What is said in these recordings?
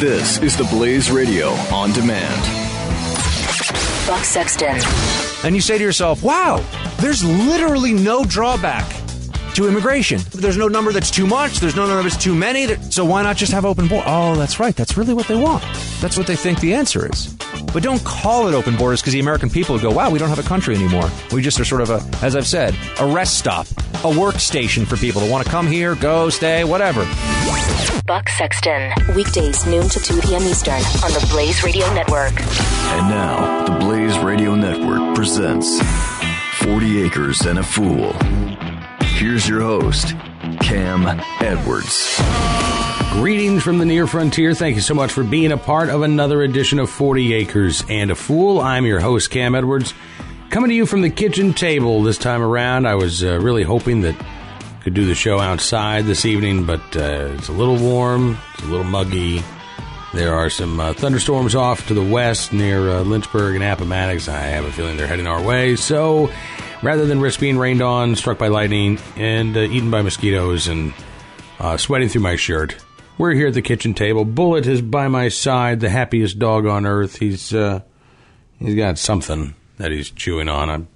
This is the Blaze Radio on demand. Buck Sexton. And you say to yourself, wow, there's literally no drawback to immigration. There's no number that's too much. There's no number that's too many. So why not just have open borders? Oh, that's right. That's really what they want. That's what they think the answer is. But don't call it open borders because the American people would go, wow, we don't have a country anymore. We just are sort of a, as I've said, a rest stop, a workstation for people that want to come here, go, stay, whatever. Buck Sexton. Weekdays, noon to 2 p.m. Eastern on the Blaze Radio Network. And now, the Blaze Radio Network presents 40 Acres and a Fool. Here's your host, Cam Edwards. Greetings from the near frontier. Thank you so much for being a part of another edition of 40 Acres and a Fool. I'm your host, Cam Edwards, coming to you from the kitchen table this time around. I was uh, really hoping that I could do the show outside this evening, but uh, it's a little warm, it's a little muggy. There are some uh, thunderstorms off to the west near uh, Lynchburg and Appomattox. I have a feeling they're heading our way. So rather than risk being rained on, struck by lightning, and uh, eaten by mosquitoes and uh, sweating through my shirt, we're here at the kitchen table. Bullet is by my side, the happiest dog on earth. He's uh, he's got something that he's chewing on. I'm,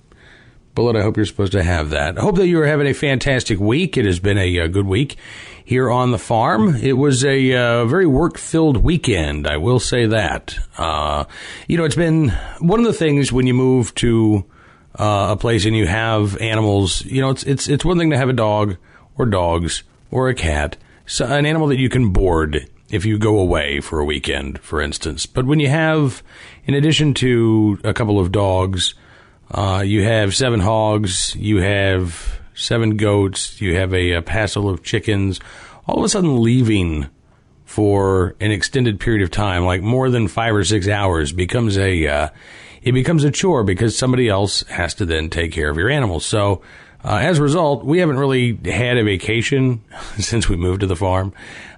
Bullet, I hope you're supposed to have that. I hope that you are having a fantastic week. It has been a, a good week here on the farm. It was a uh, very work filled weekend, I will say that. Uh, you know, it's been one of the things when you move to uh, a place and you have animals. You know, it's it's it's one thing to have a dog or dogs or a cat, so an animal that you can board if you go away for a weekend, for instance. But when you have, in addition to a couple of dogs, uh, you have seven hogs, you have seven goats, you have a, a passel of chickens, all of a sudden leaving for an extended period of time, like more than five or six hours, becomes a uh, it becomes a chore because somebody else has to then take care of your animals. So, uh, as a result, we haven't really had a vacation since we moved to the farm.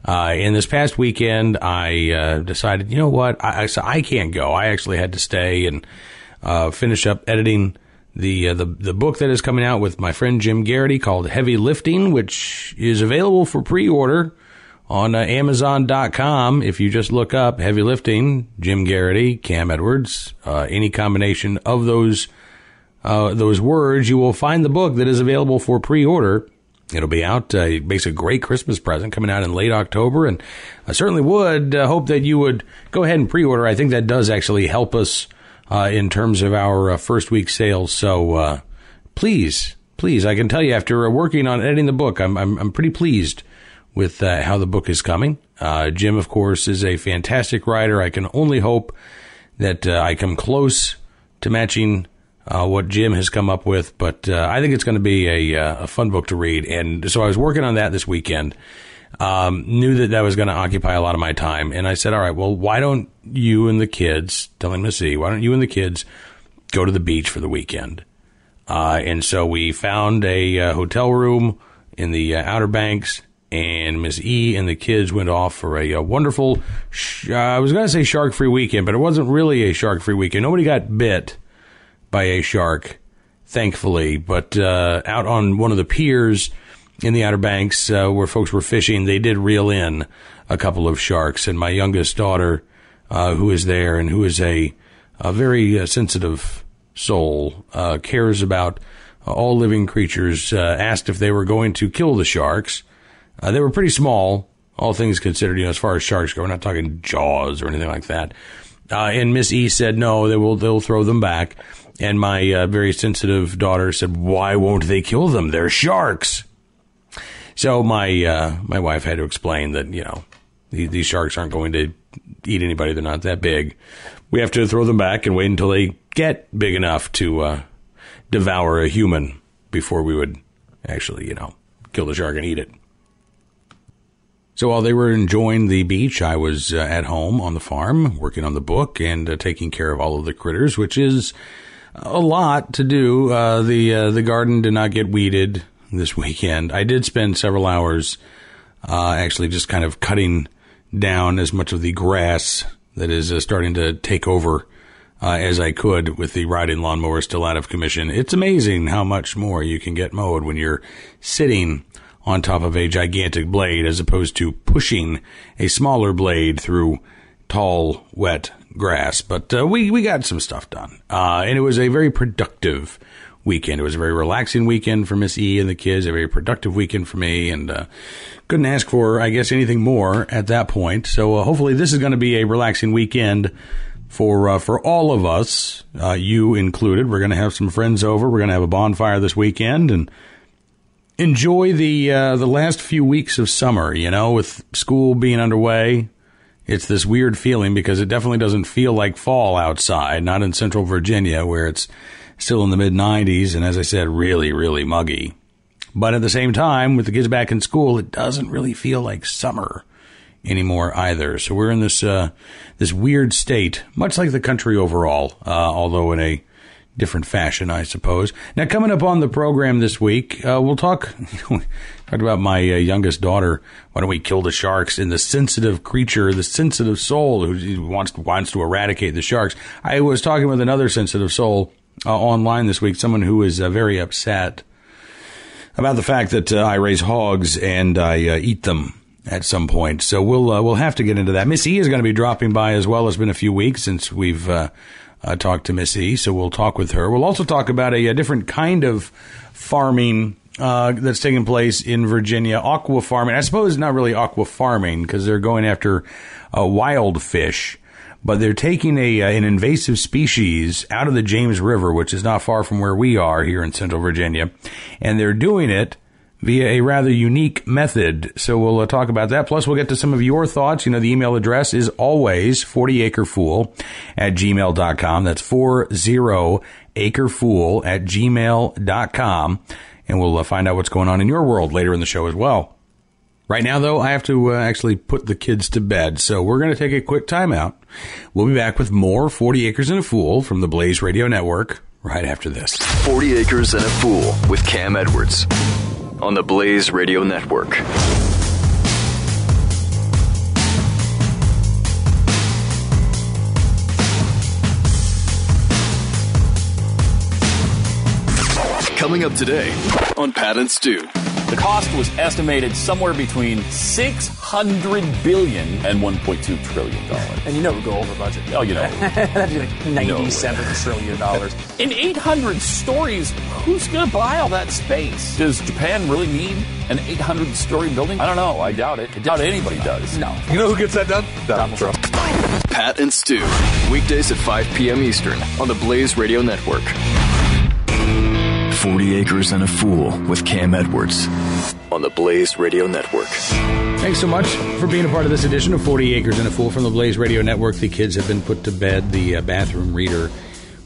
Uh, and this past weekend, I uh, decided, you know what, I, I, so I can't go. I actually had to stay and uh, finish up editing the uh, the the book that is coming out with my friend Jim Geraghty called Heavy Lifting, which is available for pre-order on uh, Amazon.com. If you just look up heavy lifting, Jim Geraghty, Cam Edwards, uh, any combination of those uh, those words, you will find the book that is available for pre-order. It'll be out. Uh, it makes a great Christmas present coming out in late October, and I certainly would uh, hope that you would go ahead and pre-order. I think that does actually help us uh, in terms of our first week sales. So please, please, I can tell you after working on editing the book, I'm I'm, I'm pretty pleased with uh, how the book is coming. Uh, Jim, of course, is a fantastic writer. I can only hope that uh, I come close to matching uh, what Jim has come up with, but uh, I think it's going to be a, uh, a, fun book to read. And so I was working on that this weekend. Um, knew that that was going to occupy a lot of my time, and I said, "All right, well, why don't you and the kids, telling Missy, why don't you and the kids go to the beach for the weekend?" and so we found a hotel room in the Outer Banks and Miss E and the kids went off for a, a wonderful, sh- uh, I was going to say shark free weekend, but it wasn't really a shark free weekend. Nobody got bit by a shark, thankfully, but uh, out on one of the piers in the Outer Banks uh, where folks were fishing, they did reel in a couple of sharks. And my youngest daughter, uh, who is there and who is a, a very uh, sensitive soul, uh, cares about all living creatures, asked if they were going to kill the sharks uh, they were pretty small, all things considered, you know, as far as sharks go. We're not talking jaws or anything like that. Uh, and Miss E said, no, they will, they'll throw them back. And my uh, very sensitive daughter said, why won't they kill them? They're sharks. So my, uh, my wife had to explain that, you know, these, these sharks aren't going to eat anybody. They're not that big. We have to throw them back and wait until they get big enough to, uh, devour a human before we would actually, you know, kill the shark and eat it. So while they were enjoying the beach, I was uh, at home on the farm working on the book and uh, taking care of all of the critters, which is a lot to do. Uh, the uh, the garden did not get weeded this weekend. I did spend several hours uh, actually just kind of cutting down as much of the grass that is uh, starting to take over as I could with the riding lawnmower still out of commission. It's amazing how much more you can get mowed when you're sitting on top of a gigantic blade as opposed to pushing a smaller blade through tall, wet grass. But uh, we, we got some stuff done. Uh, and it was a very productive weekend. It was a very relaxing weekend for Miss E and the kids, a very productive weekend for me, and uh, couldn't ask for, I guess, anything more at that point. So uh, hopefully this is going to be a relaxing weekend for uh, for all of us, uh, you included. We're going to have some friends over. We're going to have a bonfire this weekend and enjoy the uh, the last few weeks of summer. You know, with school being underway, it's this weird feeling because it definitely doesn't feel like fall outside. Not in Central Virginia where it's still in the mid 90s and, as I said, really really muggy. But at the same time, with the kids back in school, it doesn't really feel like summer anymore either. So we're in this uh, this weird state, much like the country overall, uh, although in a different fashion, I suppose. Now, coming up on the program this week, uh, we'll talk talk about my uh, youngest daughter. Why don't we kill the sharks? And the sensitive creature, the sensitive soul who wants wants to eradicate the sharks. I was talking with another sensitive soul uh, online this week, someone who is uh, very upset about the fact that uh, I raise hogs and I uh, eat them at some point. So we'll uh, we'll have to get into that. Miss E is going to be dropping by as well. It's been a few weeks since we've uh, uh, talked to Miss E, so we'll talk with her. We'll also talk about a, a different kind of farming. Uh, that's taking place in Virginia, aqua farming. I suppose not really aqua farming because they're going after uh, wild fish, but they're taking a uh, an invasive species out of the James River, which is not far from where we are here in Central Virginia, and they're doing it via a rather unique method. So we'll uh, talk about that. Plus, we'll get to some of your thoughts. You know, the email address is always 40acrefool at gmail.com. That's 40acrefool at gmail.com. And we'll uh, find out what's going on in your world later in the show as well. Right now, though, I have to uh, actually put the kids to bed, so we're going to take a quick timeout. We'll be back with more 40 Acres and a Fool from the Blaze Radio Network right after this. 40 Acres and a Fool with Cam Edwards on the Blaze Radio Network. Coming up today on Pat and Stu. The cost was estimated somewhere between 600 billion and 1.2 trillion dollars. And you know it would go over budget. Oh, you know. That'd be like 97 No. trillion dollars. In 800 stories, who's going to buy all that space? Does Japan really need an 800 story building? I don't know. I doubt it. I doubt anybody does. No. You know who gets that done? Donald Trump. Pat and Stu. Weekdays at 5 p.m. Eastern on the Blaze Radio Network. 40 Acres and a Fool with Cam Edwards on the Blaze Radio Network. Thanks so much for being a part of this edition of 40 Acres and a Fool from the Blaze Radio Network. The kids have been put to bed. The uh, bathroom reader,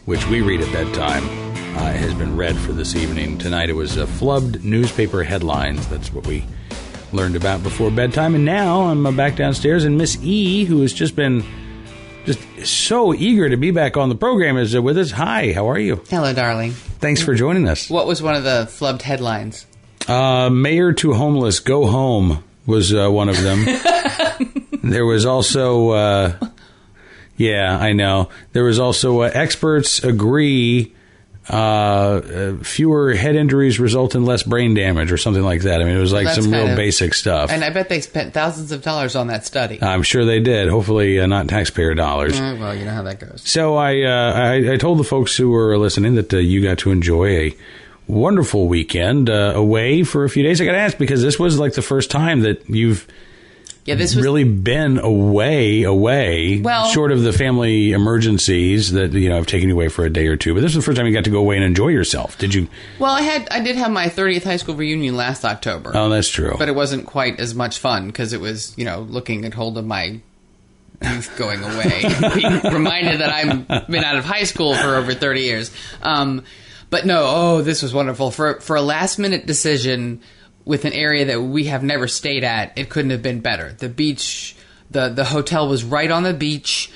which we read at bedtime, uh, has been read for this evening. Tonight it was uh, flubbed newspaper headlines. That's what we learned about before bedtime. And now I'm uh, back downstairs, and Miss E, who has just been just so eager to be back on the program, is with us. Hi, how are you? Hello, darling. Thanks for joining us. What was one of the flubbed headlines? Uh, Mayor to homeless, go home was uh, one of them. there was also, uh, yeah, I know. There was also uh, experts agree uh, uh, fewer head injuries result in less brain damage or something like that. I mean, it was like That's some real of- basic stuff. And I bet they spent thousands of dollars on that study. I'm sure they did. Hopefully, uh, not taxpayer dollars. Uh, well, you know how that goes. So I, uh, I I told the folks who were listening that uh, you got to enjoy a wonderful weekend uh, away for a few days. I got to ask because this was like the first time that you've Yeah, this was really been away, away. Well- short of the family emergencies that you know have taken you away for a day or two. But this is the first time you got to go away and enjoy yourself. Did you? well. I had I did have my 30th high school reunion last October, Oh, that's true. but it wasn't quite as much fun because it was you know looking at hold of my youth going away, being reminded that I've been out of high school for over 30 years. Um, but no, oh, this was wonderful for for a last minute decision with an area that we have never stayed at. It couldn't have been better. The beach, the the hotel was right on the beach.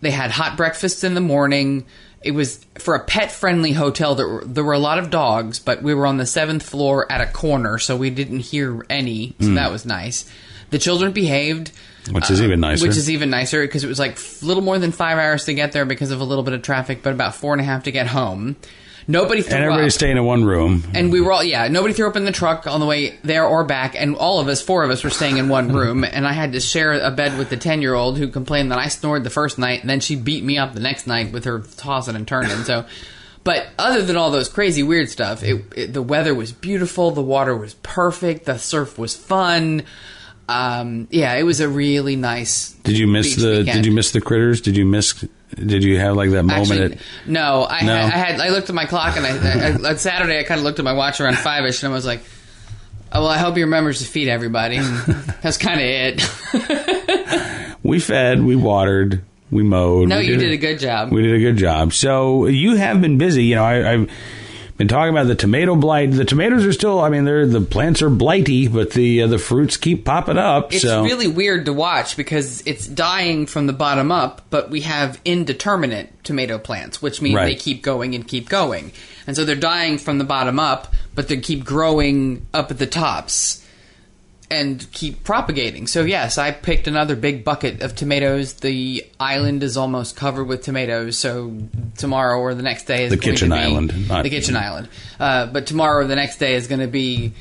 They had hot breakfast in the morning. It was for a pet friendly hotel. There were, there were a lot of dogs, but we were on the seventh floor at a corner, so we didn't hear any. So hmm. that was nice. The children behaved. Which is uh, even nicer. Which is even nicer because it was like a little more than five hours to get there because of a little bit of traffic, but about four and a half to get home. Nobody threw and everybody's up. staying in one room. And we were all, yeah, nobody threw up in the truck on the way there or back. And all of us, four of us, were staying in one room. And I had to share a bed with the 10 year old who complained that I snored the first night. And then she beat me up the next night with her tossing and turning. So, but other than all those crazy weird stuff, it, it, the weather was beautiful. The water was perfect. The surf was fun. Um, yeah, it was a really nice. Did you miss the? weekend. Did you miss the critters? Did you miss? Did you have like that moment? Actually, at, no, I, No? I, I had. I looked at my clock, and I, I, on Saturday I kind of looked at my watch around five ish, and I was like, "Oh well, I hope he remembers to feed everybody." That's kind of it. we fed, we watered, we mowed. no, we you did a good job. We did a good job. So you have been busy. You know, I, I've been talking about the tomato blight. The tomatoes are still. I mean, they're the plants are blighty, but the uh, the fruits keep popping up. It's so really weird to watch because it's dying from the bottom up, but we have indeterminate tomato plants, which means Right. they keep going and keep going. And so they're dying from the bottom up, but they keep growing up at the tops and keep propagating. So yes, I picked another big bucket of tomatoes. The island is almost covered with tomatoes. So tomorrow or the next day is The going kitchen to be, island, not- the kitchen island. Uh, but tomorrow or the next day is going to be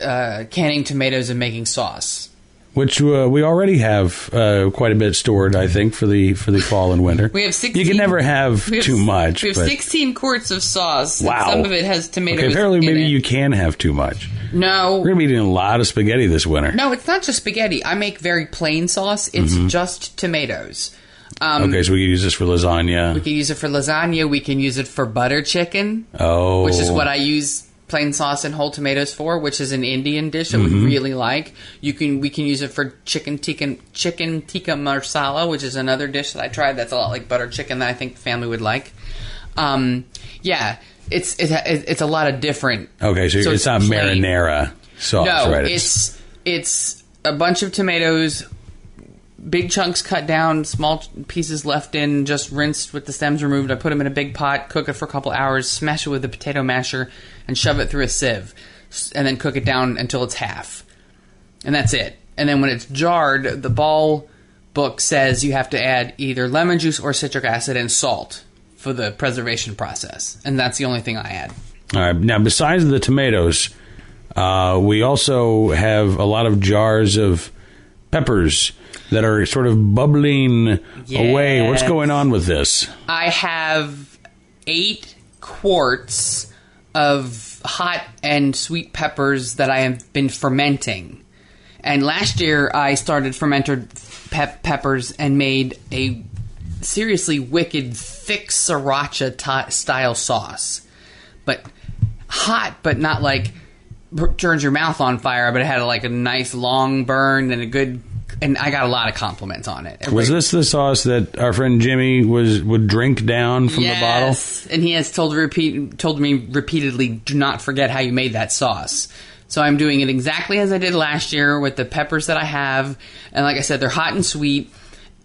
uh, canning tomatoes and making sauce. Which uh, we already have uh, quite a bit stored. I think for the for the fall and winter. We have 16 You can never have have- too much. We have but- 16 quarts of sauce. Wow. Some of it has tomatoes. Okay, apparently maybe it. you can have too much. No. We're gonna be eating a lot of spaghetti this winter. No, it's not just spaghetti. I make very plain sauce. It's just tomatoes. Um, Mm-hmm. Okay, so we could use this for lasagna. We can use it for lasagna. We can use it for butter chicken, oh, which is what I use plain sauce and whole tomatoes for, which is an Indian dish that Mm-hmm. we really like. You can we can use it for chicken tikka chicken tikka marsala, which is another dish that I tried that's a lot like butter chicken that I think the family would like. Um, yeah, it's it, it's a lot of different. Okay, so, it's, not plain. marinara sauce, No, right? it's it's a bunch of tomatoes, big chunks cut down, small pieces left in, just rinsed with the stems removed. I put them in a big pot, cook it for a couple hours, smash it with a potato masher, and shove it through a sieve, and then cook it down until it's half, and that's it. And then when it's jarred, the ball book says you have to add either lemon juice or citric acid and salt for the preservation process, and that's the only thing I add. All right. Now, besides the tomatoes, uh, we also have a lot of jars of peppers that are sort of bubbling away. What's going on with this? I have eight quarts of hot and sweet peppers that I have been fermenting. And last year I started fermented pep- peppers and made a seriously wicked thick sriracha ti style sauce. But hot, but not like turns your mouth on fire, but it had like a nice long burn and a good. And I got a lot of compliments on it. Was this the sauce that our friend Jimmy was would drink down from the bottle? Yes, and he has told repeat told me repeatedly, do not forget how you made that sauce. So I'm doing it exactly as I did last year with the peppers that I have, and like I said, they're hot and sweet.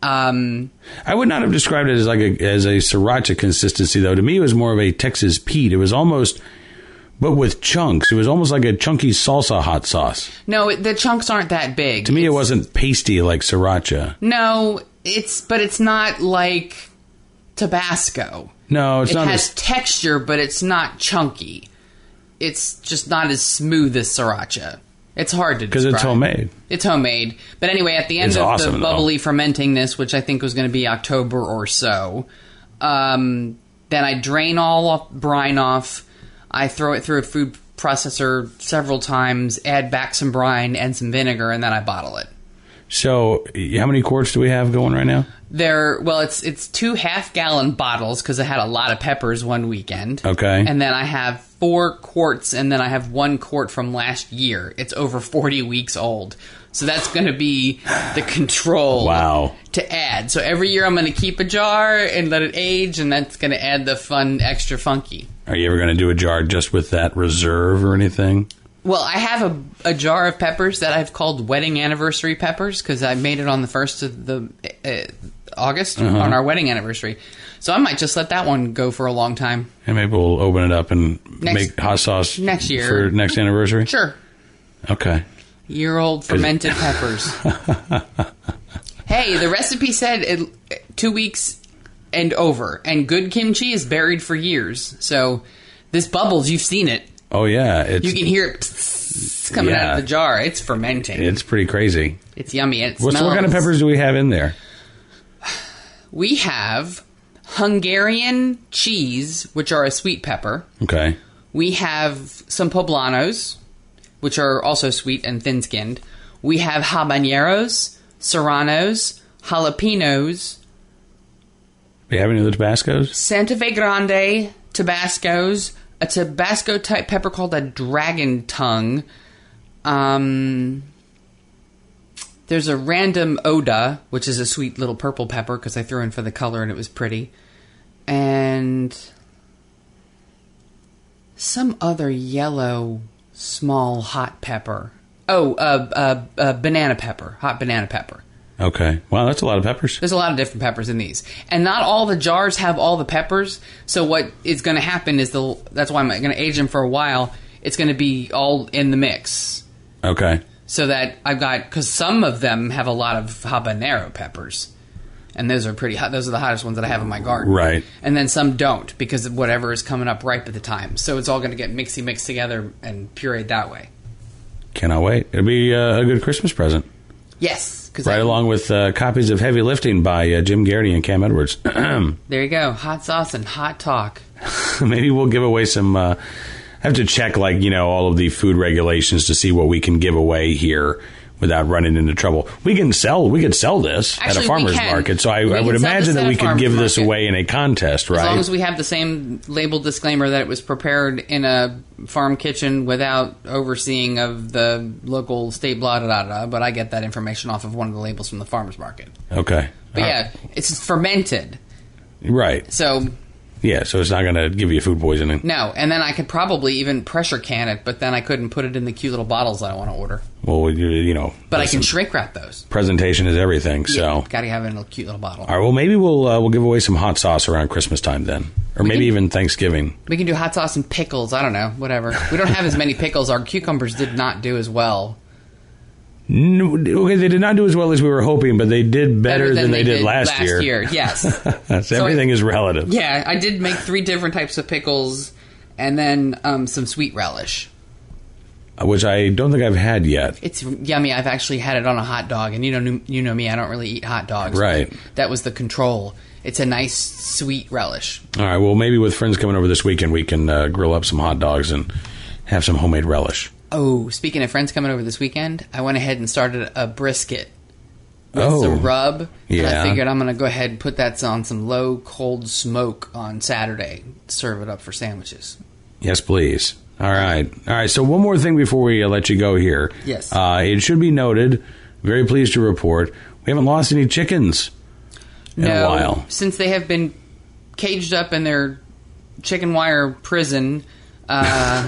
Um, I would not have described it as like a as a sriracha consistency though. To me, it was more of a Texas Pete. It was almost, but with chunks. It was almost like a chunky salsa hot sauce. no, the chunks aren't that big. To me, it wasn't pasty like sriracha. No, it's but it's not like Tabasco. No, it's it not. has as- texture, but it's not chunky. It's just not as smooth as sriracha. It's hard to because it's homemade. It's homemade. But anyway, at the end It's of awesome, the though. bubbly fermenting this, which I think was going to be October or so, um, then I drain all brine off. I throw it through a food processor several times, add back some brine and some vinegar, and then I bottle it. So, how many quarts do we have going right now? There, well, it's it's two half gallon bottles because I had a lot of peppers one weekend. Okay. and then I have four quarts, and then I have one quart from last year. It's over forty weeks old, so that's going to be the control. Wow. To add, so every year I'm going to keep a jar and let it age, and that's going to add the fun, extra funky. Are you ever going to do a jar just with that reserve or anything? Well, I have a, a jar of peppers that I've called wedding anniversary peppers because I made it on the first of the uh, August Uh-huh. on our wedding anniversary. So I might just let that one go for a long time. And maybe we'll open it up and Next- make hot sauce next year. for next anniversary. Sure, Okay. year old fermented peppers. hey, the recipe said it, two weeks and over, and good kimchi is buried for years. So This bubbles, you've seen it. Oh yeah, it's You can hear it coming out of the jar. It's fermenting. it's pretty crazy. it's yummy. It what kind of peppers do we have in there? We have Hungarian cheese, which are a sweet pepper. Okay. We have some poblanos, which are also sweet and thin skinned. We have habaneros, serranos, jalapenos, Do you have any of the Tabascos? Santa Fe Grande, Tabascos, a Tabasco type pepper called a dragon tongue. Um, there's a random Oda, which is a sweet little purple pepper because I threw in for the color and it was pretty. And some other yellow small hot pepper. Oh, uh, uh, uh, banana pepper, hot banana pepper. Okay. Wow, that's a lot of peppers. There's a lot of different peppers in these, and not all the jars have all the peppers. So what is going to happen is the that's why I'm going to age them for a while. It's going to be all in the mix, Okay. so that I've got because some of them have a lot of habanero peppers, and those are pretty hot. Those are the hottest ones that I have in my garden. Right. And then some don't because of whatever is coming up ripe at the time. So it's all going to get mixy mixed together and pureed that way. Cannot wait. It'll be uh, a good Christmas present. Yes, because Right along with uh, copies of Heavy Lifting by uh, Jim Geraghty and Cam Edwards. there you go, hot sauce and hot talk. Maybe we'll give away some. Uh, I have to check, like you know, all of the food regulations to see what we can give away here without running into trouble. We can sell. We could sell this Actually, at a farmer's market. So I, I would imagine that we could give this away in a contest, right? As long as we have the same label disclaimer that it was prepared in a farm kitchen without overseeing of the local state blah da da da. But I get that information off of one of the labels from the farmers market. okay. But Uh, yeah, it's fermented, Right. so Yeah. So it's not going to give you food poisoning. no. And then I could probably even pressure can it, but then I couldn't put it in the cute little bottles that I want to order. Well, you, you know. But I can shrink wrap those. Presentation is everything. So. got to have it in a cute little bottle. All right. Well, maybe we'll uh, we'll give away some hot sauce around Christmas time then, or maybe can- even Thanksgiving. We can do hot sauce and pickles. I don't know, whatever. We don't have as many pickles. Our cucumbers did not do as well. No, okay, they did not do as well as we were hoping, but they did better, than, they, did, last, year. Yes. so everything is relative. Yeah, I did make three different types of pickles, and then um, some sweet relish. Which I don't think I've had yet. It's yummy. I've actually had it on a hot dog, and you know, you know me. I don't really eat hot dogs. Right. That was the control. It's a nice sweet relish. All right. Well, maybe with friends coming over this weekend, we can uh, grill up some hot dogs and have some homemade relish. Oh, speaking of friends coming over this weekend, I went ahead and started a brisket with Oh. some rub. Yeah. I figured I'm going to go ahead and put that on some low cold smoke on Saturday. Serve it up for sandwiches. Yes, please. All right. All right. So one more thing before we uh, let you go here. Yes. Uh, it should be noted. Very pleased to report we haven't lost any chickens in no, a while. since they have been caged up in their chicken wire prison. Uh,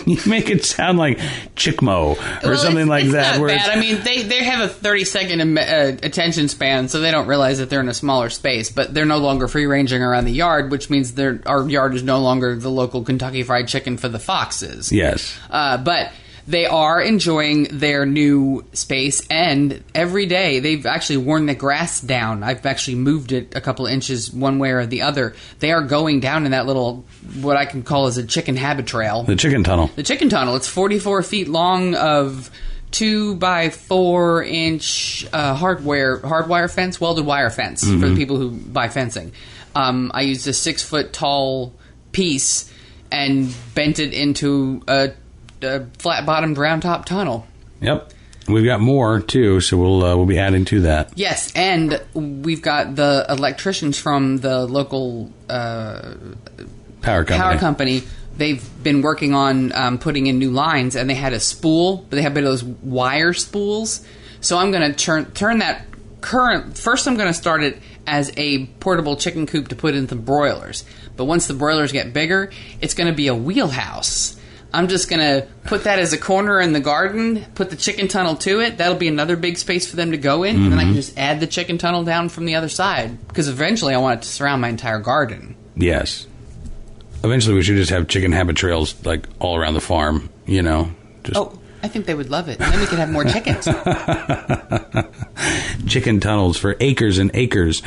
you make it sound like Chickmo or well, something it's- like it's that. Where bad. I mean, they they have a thirty second im- uh, attention span, so they don't realize that they're in a smaller space. But they're no longer free ranging around the yard, which means their our yard is no longer the local Kentucky Fried Chicken for the foxes. yes. Uh, but they are enjoying their new space, and every day they've actually worn the grass down. I've actually moved it a couple inches one way or the other. They are going down in that little, what I can call as a chicken Habitrail. The chicken tunnel. The chicken tunnel. It's 44 feet long of two by four inch uh, hardware hardwire fence, welded wire fence for the people who buy fencing. Um, I used a six foot tall piece and bent it into a, a flat bottomed round top tunnel. Yep. We've got more too, so we'll uh, we'll be adding to that. Yes, and we've got the electricians from the local uh, Power company. power company. They've been working on um, putting in new lines, and they had a spool, but they have a bit of those wire spools. So I'm going to turn turn that current. First, I'm going to start it as a portable chicken coop to put in the broilers. But once the broilers get bigger, it's going to be a wheelhouse. I'm just going to put that as a corner in the garden, put the chicken tunnel to it. That'll be another big space for them to go in. And then I can just add the chicken tunnel down from the other side. Because eventually I want it to surround my entire garden. Yes. Eventually, we should just have chicken Habitrails like all around the farm. You know, just Oh, I think they would love it. And then we could have more chickens. chicken tunnels for acres and acres.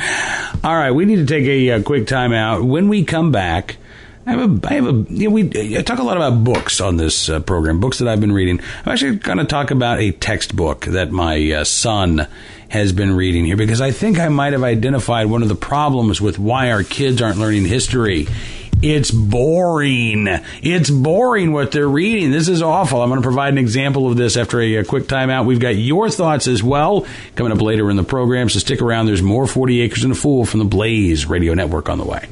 All right, we need to take a, uh quick time out. When we come back, I have a, I have a, you know, we I talk a lot about books on this uh, program, books that I've been reading. I'm actually going to talk about a textbook that my uh, son has been reading here because I think I might have identified one of the problems with why our kids aren't learning history. It's boring. It's boring what they're reading. This is awful. I'm going to provide an example of this after a, a quick timeout. We've got your thoughts as well coming up later in the program, so stick around. There's more 40 Acres and a Fool from the Blaze Radio Network on the way.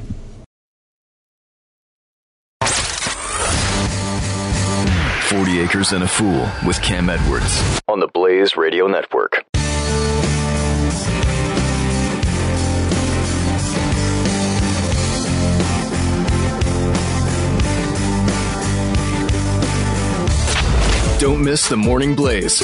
40 and a Fool with Cam Edwards on the Blaze Radio Network. Don't miss the Morning Blaze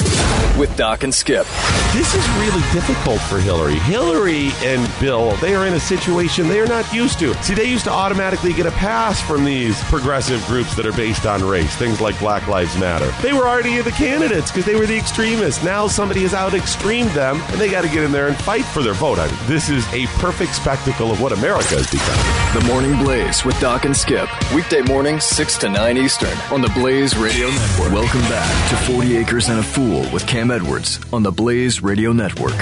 with Doc and Skip. This is really difficult for Hillary. Hillary and Bill, they are in a situation they are not used to. See, they used to automatically get a pass from these progressive groups that are based on race, things like Black Lives Matter. They were already the candidates because they were the extremists. Now somebody has out extremed them and they got to get in there and fight for their vote. I mean, this is a perfect spectacle of what America has become. The Morning Blaze with Doc and Skip. Weekday mornings, 6 to 9 Eastern on the Blaze Radio Network. Welcome back to 40 Acres and a Fool with Cam Edwards on the Blaze Radio Network.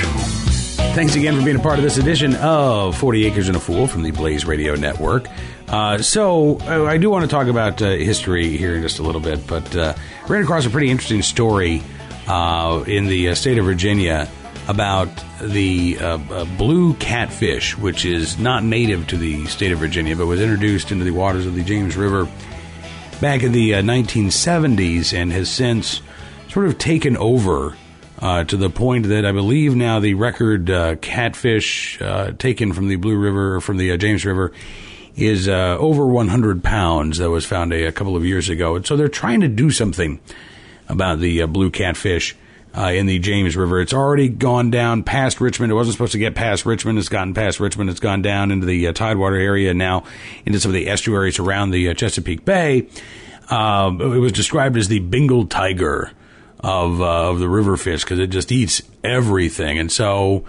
Thanks again for being a part of this edition of 40 Acres and a Fool from the Blaze Radio Network. Uh, so, uh, I do want to talk about uh, history here in just a little bit, but uh, ran across a pretty interesting story uh, in the uh, state of Virginia about the uh, blue catfish, which is not native to the state of Virginia, but was introduced into the waters of the James River back in the uh, 1970s and has since sort of taken over uh, to the point that I believe now the record uh, catfish uh, taken from the Blue River, from the uh, James River, is uh, over 100 pounds that was found a, a, couple of years ago. And so they're trying to do something about the blue catfish. Uh, in the James River. It's already gone down past Richmond. It wasn't supposed to get past Richmond. It's gotten past Richmond. It's gone down into the uh, Tidewater area now into some of the estuaries around the uh, Chesapeake Bay. Um, it was described as the Bengal tiger of uh, of the river fish because it just eats everything, and so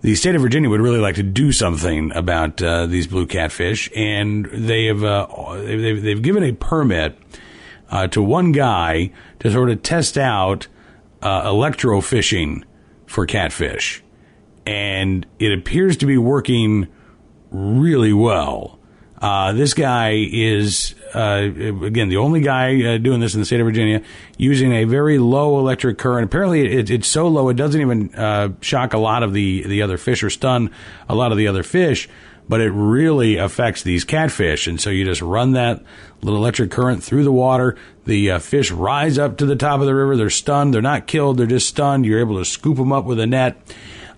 the state of Virginia would really like to do something about uh, these blue catfish, and they have uh, they've, they've given a permit to one guy to sort of test out uh, electrofishing for catfish, and it appears to be working really well. Uh, this guy is uh, again the only guy uh, doing this in the state of Virginia using a very low electric current. Apparently, it, it's so low it doesn't even uh, shock a lot of the the other fish or stun a lot of the other fish but it really affects these catfish. And so you just run that little electric current through the water. The uh, fish rise up to the top of the river. They're stunned. They're not killed. They're just stunned. You're able to scoop them up with a net.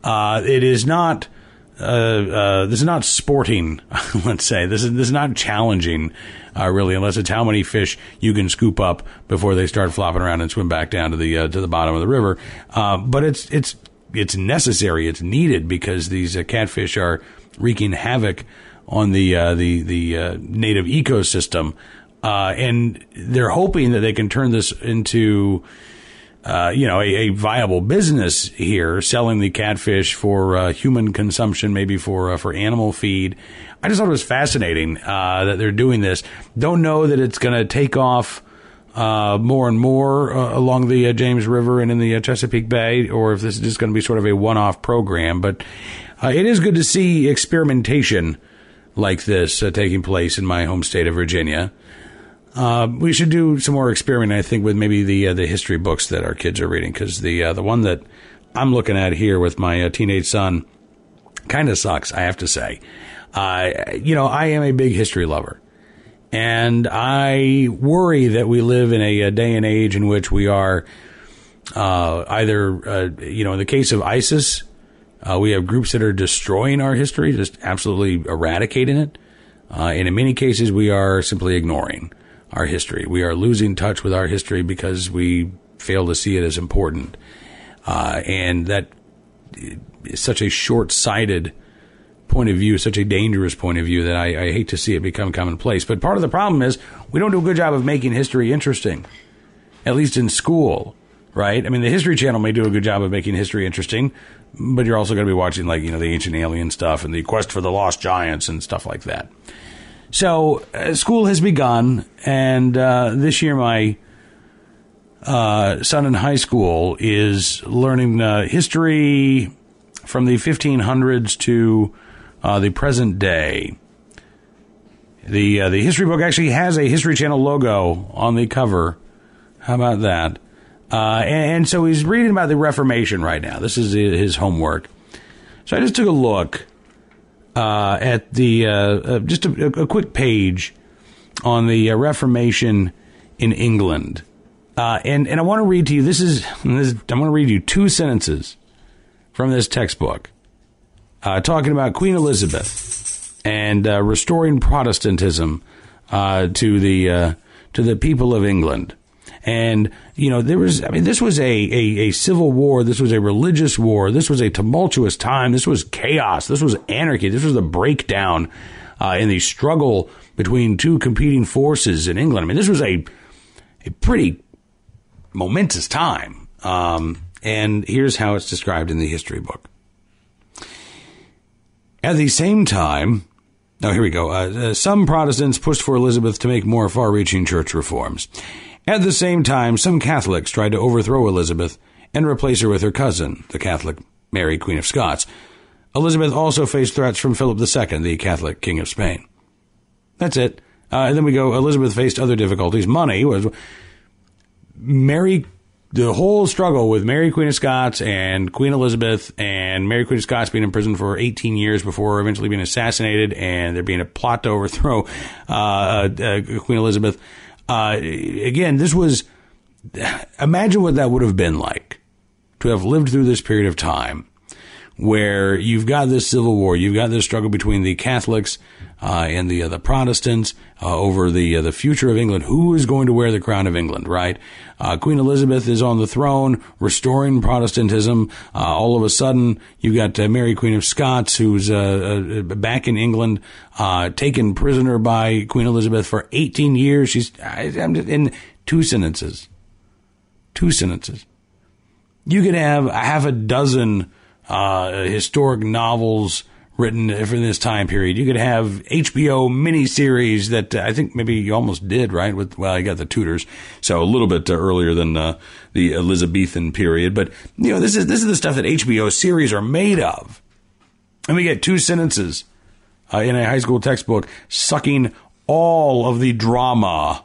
Uh, it is not. Uh, uh this is not sporting. Let's say this is this is not challenging, uh, really, unless it's how many fish you can scoop up before they start flopping around and swim back down to the uh, to the bottom of the river. but it's it's it's necessary. It's needed because these catfish are wreaking havoc on the uh, the the uh, native ecosystem, uh, and they're hoping that they can turn this into. Uh, you know, a, a, viable business here, selling the catfish for uh, human consumption, maybe for uh, for animal feed. I just thought it was fascinating that they're doing this. Don't know that it's going to take off more and more along the James River and in the Chesapeake Bay, or if this is just going to be sort of a one-off program. But uh, it is good to see experimentation like this uh, taking place in my home state of Virginia. Uh, we should do some more experimenting, I think, with maybe the uh, the history books that our kids are reading, because the uh, the one that I'm looking at here with my uh, teenage son kind of sucks, I have to say. you know, I am a big history lover. And I worry that we live in a, a day and age in which we are either, you know, in the case of ISIS, uh, we have groups that are destroying our history, just absolutely eradicating it. Uh, and in many cases, we are simply ignoring our history. We are losing touch with our history because we fail to see it as important. Uh, and that is such a short sighted point of view, such a dangerous point of view that I, I hate to see it become commonplace. But part of the problem is we don't do a good job of making history interesting, at least in school right? I mean, the History Channel may do a good job of making history interesting, but you're also going to be watching like you know the ancient alien stuff and the quest for the lost giants and stuff like that. So uh, school has begun, and uh, this year my uh, son in high school is learning uh, history from the 1500s to uh, the present day. The uh, the history book actually has a History Channel logo on the cover. How about that? Uh, and, and, so he's reading about the Reformation right now. This is his homework. So I just took a look uh, at the uh, uh just a, a, quick page on the uh, Reformation in England, uh, and and I want to read to you. This is, this is I want to read you two sentences from this textbook, talking about Queen Elizabeth and restoring Protestantism to the to the people of England. And, you know, there was, I mean, this was a, a, a, civil war. This was a religious war. This was a tumultuous time. This was chaos. This was anarchy. This was the breakdown uh, in the struggle between two competing forces in England. I mean, this was a, a pretty momentous time. Um, and here's how it's described in the history book. At the same time, oh, here we go. Uh, uh, some Protestants pushed for Elizabeth to make more far reaching church reforms. At the same time, some Catholics tried to overthrow Elizabeth and replace her with her cousin, the Catholic Mary, Queen of Scots. Elizabeth also faced threats from Philip II, the Catholic King of Spain. That's it. Uh, and then we go, Elizabeth faced other difficulties. Money was Mary, the whole struggle with Mary, Queen of Scots, and Queen Elizabeth, and Mary, Queen of Scots being in prison for 18 years before eventually being assassinated, and there being a plot to overthrow uh, uh, uh Queen Elizabeth. Uh, again, this was, imagine what that would have been like to have lived through this period of time where you've got this civil war, you've got this struggle between the Catholics uh, and the uh, the Protestants uh, over the uh, the future of England. Who is going to wear the crown of England? Right? Uh, Queen Elizabeth is on the throne, restoring Protestantism. Uh, all of a sudden, you've got Mary, Queen of Scots, who's back in England, taken prisoner by Queen Elizabeth for 18 years. She's I'm just, in two sentences. Two sentences. You could have a half a dozen historic novels written for this time period. You could have HBO miniseries that uh, I think maybe you almost did, right? With well, you got the Tudors, so a little bit uh, earlier than uh, the Elizabethan period. But you know, this is this is the stuff that HBO series are made of. And we get two sentences uh, in a high school textbook sucking all of the drama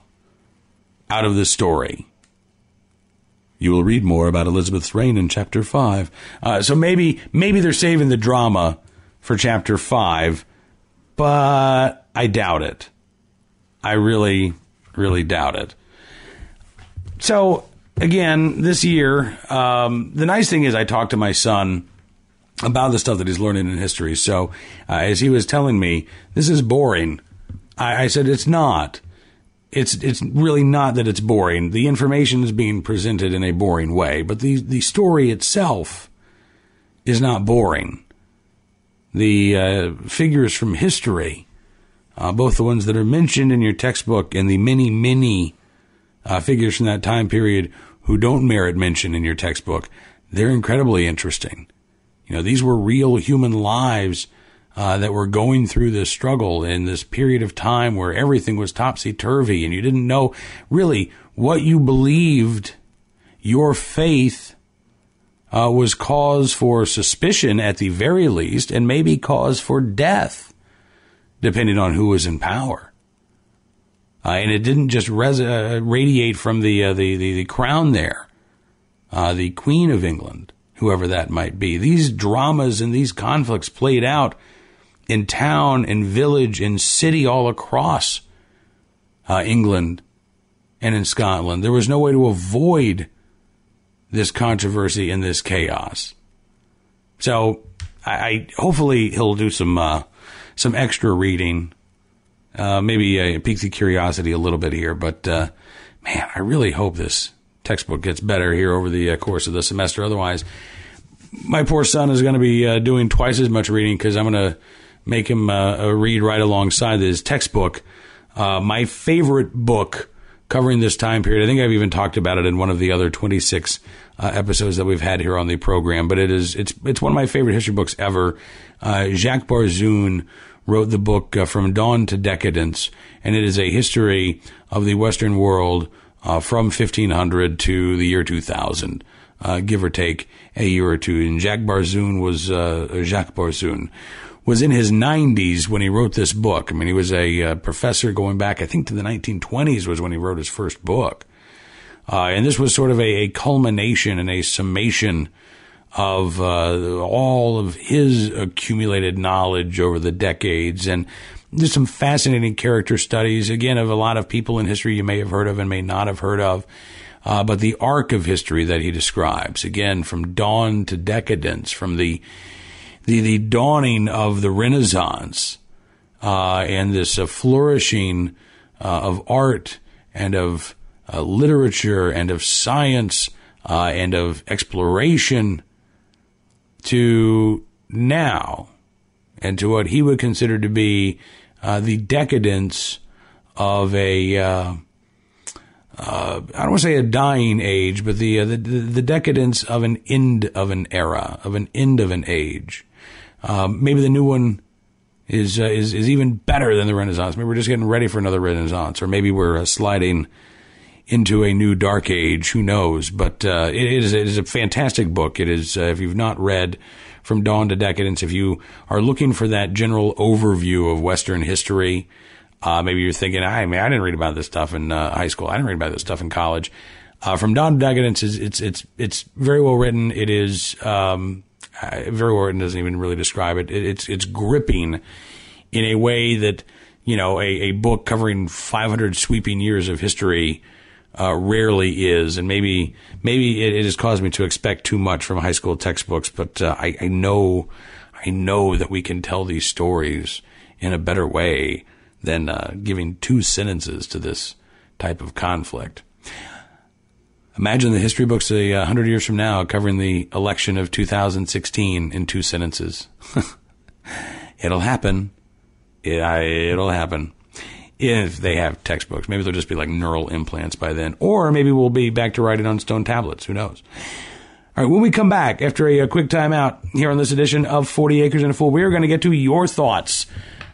out of the story. You will read more about Elizabeth's reign in chapter five. So maybe maybe they're saving the drama for chapter five, but I doubt it. I really, really doubt it. So, again, this year, um, the nice thing is I talked to my son about the stuff that he's learning in history. So, uh, as he was telling me, this is boring. I, I said, it's not. It's it's really not that it's boring. The information is being presented in a boring way, but the the story itself is not boring the uh, figures from history, uh, both the ones that are mentioned in your textbook and the many, many uh, figures from that time period who don't merit mention in your textbook, they're incredibly interesting. You know, these were real human lives uh, that were going through this struggle in this period of time where everything was topsy turvy and you didn't know really what you believed, your faith uh, was cause for suspicion at the very least, and maybe cause for death, depending on who was in power. Uh, and it didn't just res- uh, radiate from the, uh, the, the, the crown there, uh, the Queen of England, whoever that might be. These dramas and these conflicts played out in town and village and city all across uh, England and in Scotland. There was no way to avoid this controversy and this chaos. So I, I hopefully he'll do some uh, some extra reading, uh, maybe uh, pique the curiosity a little bit here. But uh, man, I really hope this textbook gets better here over the uh, course of the semester. Otherwise, my poor son is going to be uh, doing twice as much reading because I'm going to make him read right alongside his textbook. Uh my favorite book covering this time period. I think I've even talked about it in one of the other 26 uh, episodes that we've had here on the program. But it is it's it's one of my favorite history books ever. Uh, Jacques Barzun wrote the book uh, From Dawn to Decadence, and it is a history of the Western world uh, from 1500 to the year 2000, uh, give or take a year or two. And Jacques Barzun was uh, Jacques Barzun was in his 90s when he wrote this book. I mean, he was a uh, professor going back, I think, to the 1920s was when he wrote his first book. Uh, and this was sort of a, a, culmination and a summation of uh, all of his accumulated knowledge over the decades. And there's some fascinating character studies, again, of a lot of people in history you may have heard of and may not have heard of. Uh, but the arc of history that he describes, again, from dawn to decadence, from the the, the dawning of the Renaissance uh, and this uh, flourishing uh, of art and of uh, literature and of science uh, and of exploration to now and to what he would consider to be uh, the decadence of a uh, uh, I don't want to say a dying age, but the, the the decadence of an end of an era, of an end of an age. Um, maybe the new one is uh, is is even better than the Renaissance. Maybe we're just getting ready for another Renaissance, or maybe we're uh, sliding into a new dark age. Who knows? But uh, it, is, it is a fantastic book. It is uh, if you've not read From Dawn to Decadence, if you are looking for that general overview of Western history, uh, maybe you're thinking, I mean, I didn't read about this stuff in uh, high school. I didn't read about this stuff in college. From Dawn to Decadence is it's it's it's very well written. It is. Um, very written doesn't even really describe it. it. It's it's gripping in a way that you know a, a book covering 500 sweeping years of history uh, rarely is, and maybe maybe it, it, has caused me to expect too much from high school textbooks. But uh, I, I know I know that we can tell these stories in a better way than uh, giving two sentences to this type of conflict. Imagine the history books a uh, hundred years from now covering the election of 2016 in two sentences. it'll happen. It, I, it'll happen. If they have textbooks, maybe they'll just be like neural implants by then, or maybe we'll be back to writing on stone tablets. Who knows? All right, when we come back after a, a quick timeout here on this edition of 40 Acres and a Fool, we are going to get to your thoughts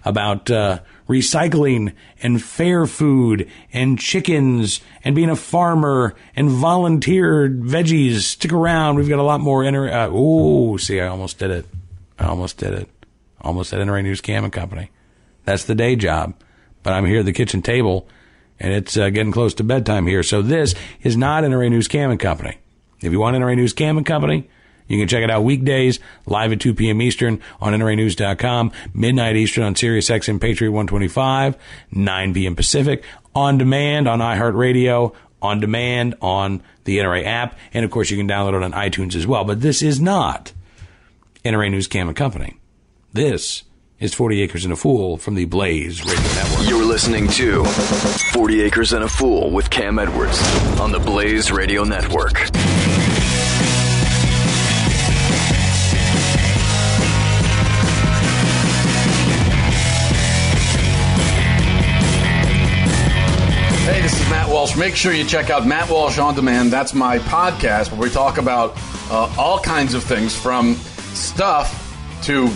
about uh, recycling and fair food and chickens and being a farmer and volunteer veggies. Stick around. We've got a lot more. Inter- uh, oh, see, I almost did it. I almost did it. Almost at NRA News Cam and Company. That's the day job. But I'm here at the kitchen table and it's uh, getting close to bedtime here. So this is not NRA News Cam and Company. If you want NRA News Cam and Company, you can check it out weekdays, live at 2 p.m. Eastern on NRAnews.com, midnight Eastern on Sirius XM Patriot 125, 9 p.m. Pacific, on demand on iHeartRadio, on demand on the NRA app, and of course you can download it on iTunes as well. But this is not NRA News Cam and Company. This is 40 Acres and a Fool from the Blaze Radio Network. You're listening to 40 Acres and a Fool with Cam Edwards on the Blaze Radio Network. Make sure you check out Matt Walsh On Demand. That's my podcast where we talk about uh, all kinds of things from stuff to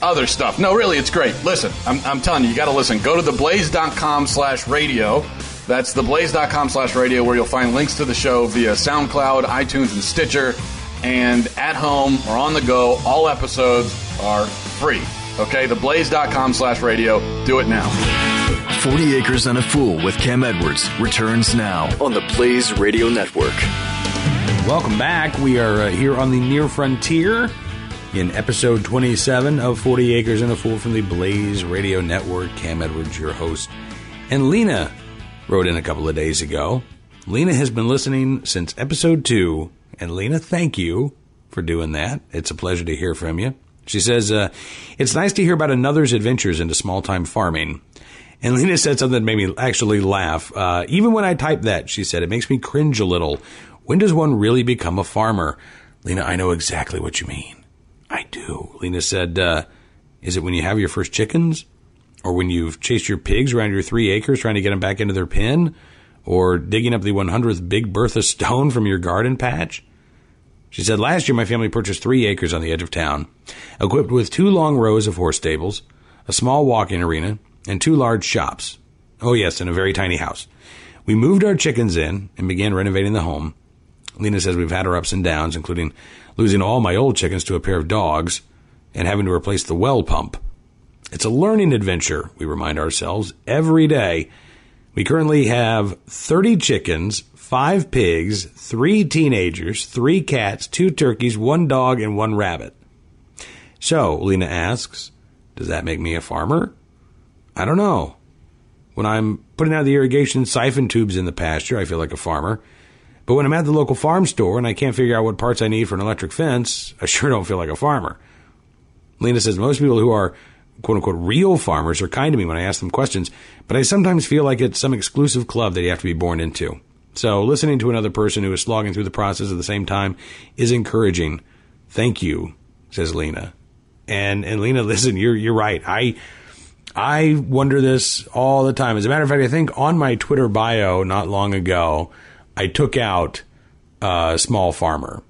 other stuff. No, really, it's great. Listen, I'm, I'm telling you, you got to listen. Go to theblaze.com slash radio. That's theblaze.com slash radio where you'll find links to the show via SoundCloud, iTunes, and Stitcher. And at home or on the go, all episodes are free. Okay, theblaze.com slash radio. Do it now. 40 Acres and a Fool with Cam Edwards returns now on the Blaze Radio Network. Welcome back. We are uh, here on the near frontier in episode 27 of 40 Acres and a Fool from the Blaze Radio Network. Cam Edwards, your host. And Lena wrote in a couple of days ago. Lena has been listening since episode 2. And Lena, thank you for doing that. It's a pleasure to hear from you. She says, uh, It's nice to hear about another's adventures into small time farming. And Lena said something that made me actually laugh. Uh, even when I type that, she said, it makes me cringe a little. When does one really become a farmer? Lena, I know exactly what you mean. I do. Lena said, uh, is it when you have your first chickens? Or when you've chased your pigs around your three acres trying to get them back into their pen? Or digging up the 100th Big Bertha stone from your garden patch? She said, last year my family purchased three acres on the edge of town, equipped with two long rows of horse stables, a small walking arena, and two large shops. Oh, yes, and a very tiny house. We moved our chickens in and began renovating the home. Lena says we've had our ups and downs, including losing all my old chickens to a pair of dogs and having to replace the well pump. It's a learning adventure, we remind ourselves, every day. We currently have 30 chickens, five pigs, three teenagers, three cats, two turkeys, one dog, and one rabbit. So, Lena asks, does that make me a farmer? I don't know. When I'm putting out the irrigation siphon tubes in the pasture, I feel like a farmer. But when I'm at the local farm store and I can't figure out what parts I need for an electric fence, I sure don't feel like a farmer. Lena says most people who are quote unquote real farmers are kind to me when I ask them questions, but I sometimes feel like it's some exclusive club that you have to be born into. So listening to another person who is slogging through the process at the same time is encouraging. Thank you, says Lena. And and Lena, listen, you're you're right. I I wonder this all the time. As a matter of fact, I think on my Twitter bio not long ago, I took out uh, small farmer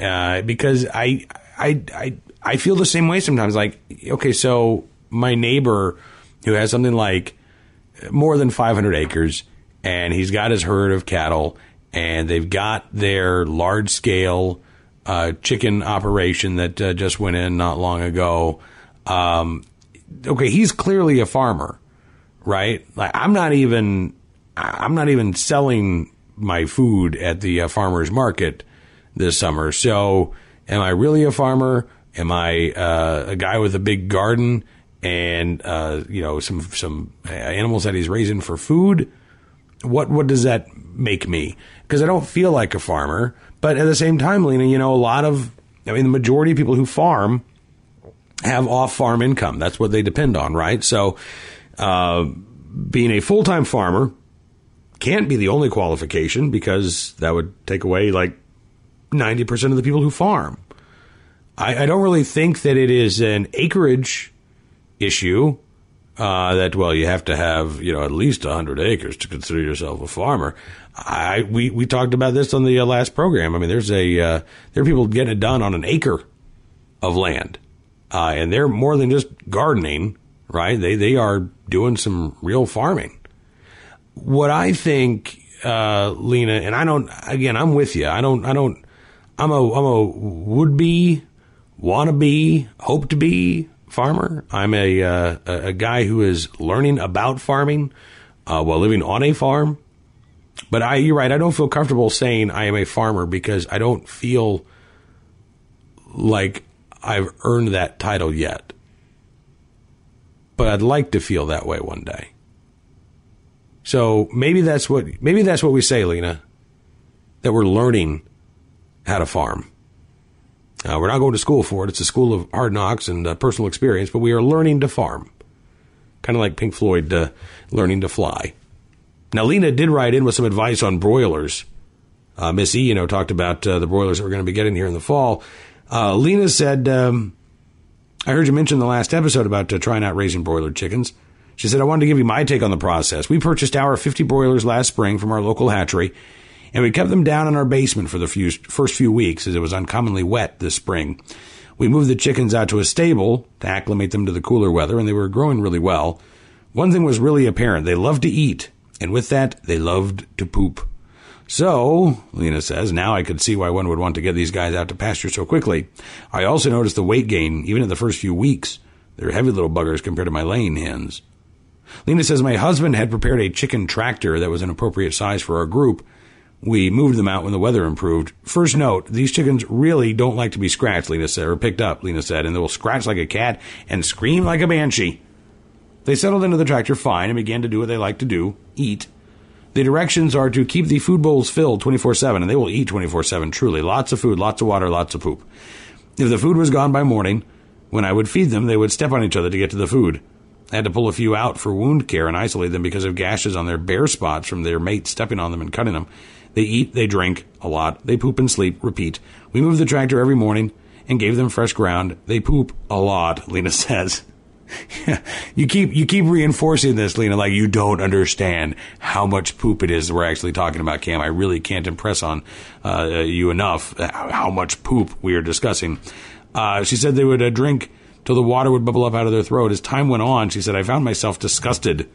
uh, because I I I I feel the same way sometimes. Like, okay, so my neighbor who has something like more than 500 acres, and he's got his herd of cattle, and they've got their large scale uh, chicken operation that uh, just went in not long ago. Um, okay, he's clearly a farmer, right? Like, I'm not even, I'm not even selling my food at the uh, farmer's market this summer. So, am I really a farmer? Am I uh, a guy with a big garden and uh, you know some some animals that he's raising for food? What what does that make me? Because I don't feel like a farmer, but at the same time, Lena, you know, a lot of I mean, the majority of people who farm have off farm income. That's what they depend on, right? So, uh, being a full time farmer can't be the only qualification because that would take away like 90% of the people who farm. I, I don't really think that it is an acreage issue. Uh, that well, you have to have you know at least hundred acres to consider yourself a farmer. I we we talked about this on the uh, last program. I mean, there's a uh, there are people getting it done on an acre of land, uh, and they're more than just gardening, right? They they are doing some real farming. What I think, uh, Lena, and I don't. Again, I'm with you. I don't. I don't. I'm a I'm a would be wanna be, hope to be farmer. I'm a uh, a guy who is learning about farming uh, while living on a farm. But I, you're right. I don't feel comfortable saying I am a farmer because I don't feel like I've earned that title yet. But I'd like to feel that way one day. So maybe that's what maybe that's what we say, Lena. That we're learning how to farm. Uh, we're not going to school for it. It's a school of hard knocks and uh, personal experience, but we are learning to farm. Kind of like Pink Floyd uh, learning to fly. Now, Lena did write in with some advice on broilers. Uh, Miss E, you know, talked about uh, the broilers that we're going to be getting here in the fall. Uh, Lena said, um, I heard you mention the last episode about trying out raising broiler chickens. She said, I wanted to give you my take on the process. We purchased our 50 broilers last spring from our local hatchery and we kept them down in our basement for the few, first few weeks as it was uncommonly wet this spring. We moved the chickens out to a stable to acclimate them to the cooler weather, and they were growing really well. One thing was really apparent they loved to eat, and with that, they loved to poop. So, Lena says, now I could see why one would want to get these guys out to pasture so quickly. I also noticed the weight gain, even in the first few weeks. They're heavy little buggers compared to my laying hens. Lena says my husband had prepared a chicken tractor that was an appropriate size for our group, we moved them out when the weather improved. First note, these chickens really don't like to be scratched, Lena said, or picked up, Lena said, and they will scratch like a cat and scream like a banshee. They settled into the tractor fine and began to do what they like to do eat. The directions are to keep the food bowls filled 24 7, and they will eat 24 7, truly. Lots of food, lots of water, lots of poop. If the food was gone by morning, when I would feed them, they would step on each other to get to the food. I had to pull a few out for wound care and isolate them because of gashes on their bare spots from their mate stepping on them and cutting them. They eat, they drink a lot, they poop and sleep, repeat. We move the tractor every morning and gave them fresh ground. They poop a lot, Lena says. you keep you keep reinforcing this, Lena, like you don't understand how much poop it is we're actually talking about, Cam. I really can't impress on uh, you enough how much poop we are discussing. Uh, she said they would uh, drink till the water would bubble up out of their throat. As time went on, she said, I found myself disgusted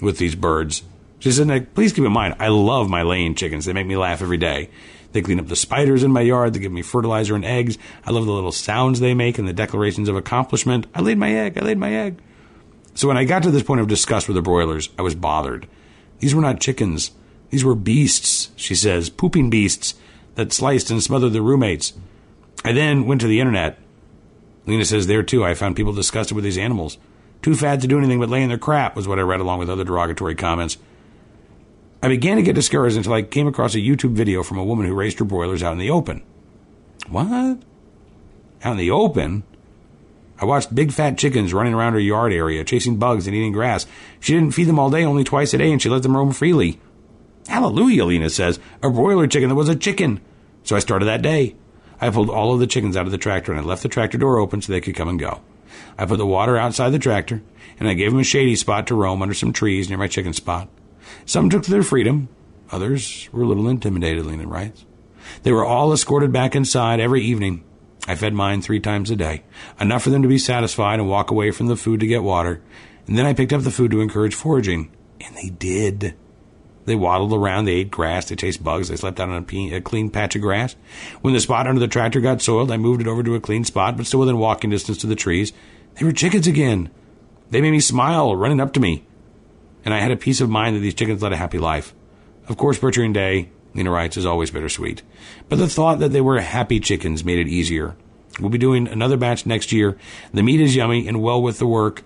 with these birds. She said, "Now, please keep in mind, I love my laying chickens. They make me laugh every day. They clean up the spiders in my yard. They give me fertilizer and eggs. I love the little sounds they make and the declarations of accomplishment. I laid my egg. I laid my egg. So when I got to this point of disgust with the broilers, I was bothered. These were not chickens. These were beasts, she says, pooping beasts that sliced and smothered their roommates. I then went to the internet. Lena says there too, I found people disgusted with these animals. Too fat to do anything but lay in their crap was what I read along with other derogatory comments. I began to get discouraged until I came across a YouTube video from a woman who raised her broilers out in the open. What? Out in the open? I watched big fat chickens running around her yard area, chasing bugs and eating grass. She didn't feed them all day, only twice a day, and she let them roam freely. Hallelujah, Lena says. A broiler chicken that was a chicken. So I started that day. I pulled all of the chickens out of the tractor and I left the tractor door open so they could come and go. I put the water outside the tractor and I gave them a shady spot to roam under some trees near my chicken spot. Some took to their freedom. Others were a little intimidated, Lena writes. They were all escorted back inside every evening. I fed mine three times a day, enough for them to be satisfied and walk away from the food to get water. And then I picked up the food to encourage foraging. And they did. They waddled around, they ate grass, they chased bugs, they slept out on a clean patch of grass. When the spot under the tractor got soiled, I moved it over to a clean spot, but still within walking distance to the trees. They were chickens again. They made me smile, running up to me. And I had a peace of mind that these chickens led a happy life. Of course, butchering day, Lena writes, is always bittersweet. But the thought that they were happy chickens made it easier. We'll be doing another batch next year. The meat is yummy and well worth the work.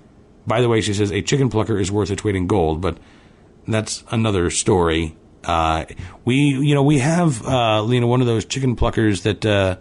By the way, she says a chicken plucker is worth its weight in gold, but that's another story. Uh, we, you know, we have, uh, Lena, one of those chicken pluckers that, uh,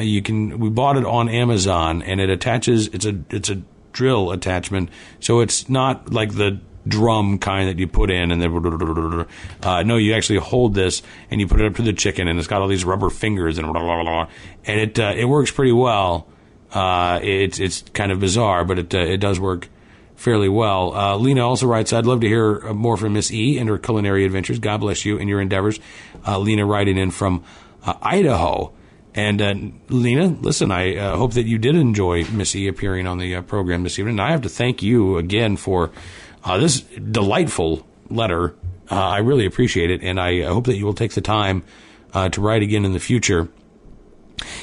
you can, we bought it on Amazon and it attaches, it's a, it's a drill attachment. So it's not like the drum kind that you put in and then, uh, no, you actually hold this and you put it up to the chicken and it's got all these rubber fingers and, and it, uh, it works pretty well. Uh, it's, it's kind of bizarre, but it, uh, it does work fairly well. Uh, Lena also writes, I'd love to hear uh, more from Miss E and her culinary adventures. God bless you and your endeavors. Uh, Lena writing in from uh, Idaho. And uh, Lena, listen, I uh, hope that you did enjoy Miss E appearing on the program this evening. And I have to thank you again for Uh, this delightful letter. Uh, I really appreciate it. And I hope that you will take the time uh, to write again in the future.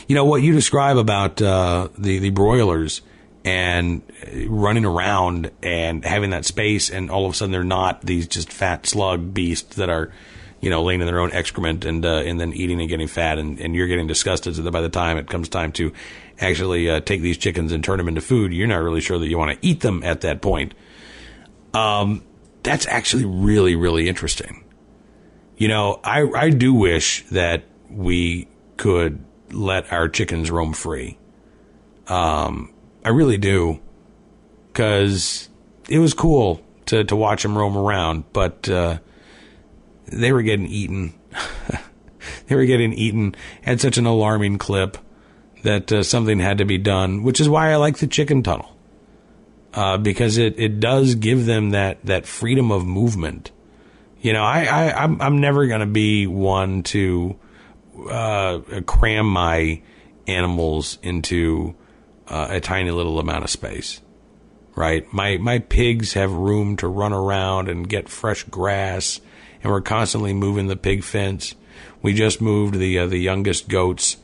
You know, what you describe about the, the broilers and running around and having that space and all of a sudden they're not these just fat slug beasts that are you know laying in their own excrement and uh, and then eating and getting fat and, and you're getting disgusted so that by the time it comes time to actually uh, take these chickens and turn them into food you're not really sure that you want to eat them at that point um, that's actually really really interesting you know I, I do wish that we could let our chickens roam free um, I really do, because it was cool to to watch them roam around, but uh, they were getting eaten. they were getting eaten at such an alarming clip that uh, something had to be done. Which is why I like the chicken tunnel, uh, because it it does give them that that freedom of movement. You know, I, I I'm I'm never gonna be one to uh, cram my animals into uh, a tiny little amount of space, right? My my pigs have room to run around and get fresh grass, and we're constantly moving the pig fence. We just moved the uh, the youngest goats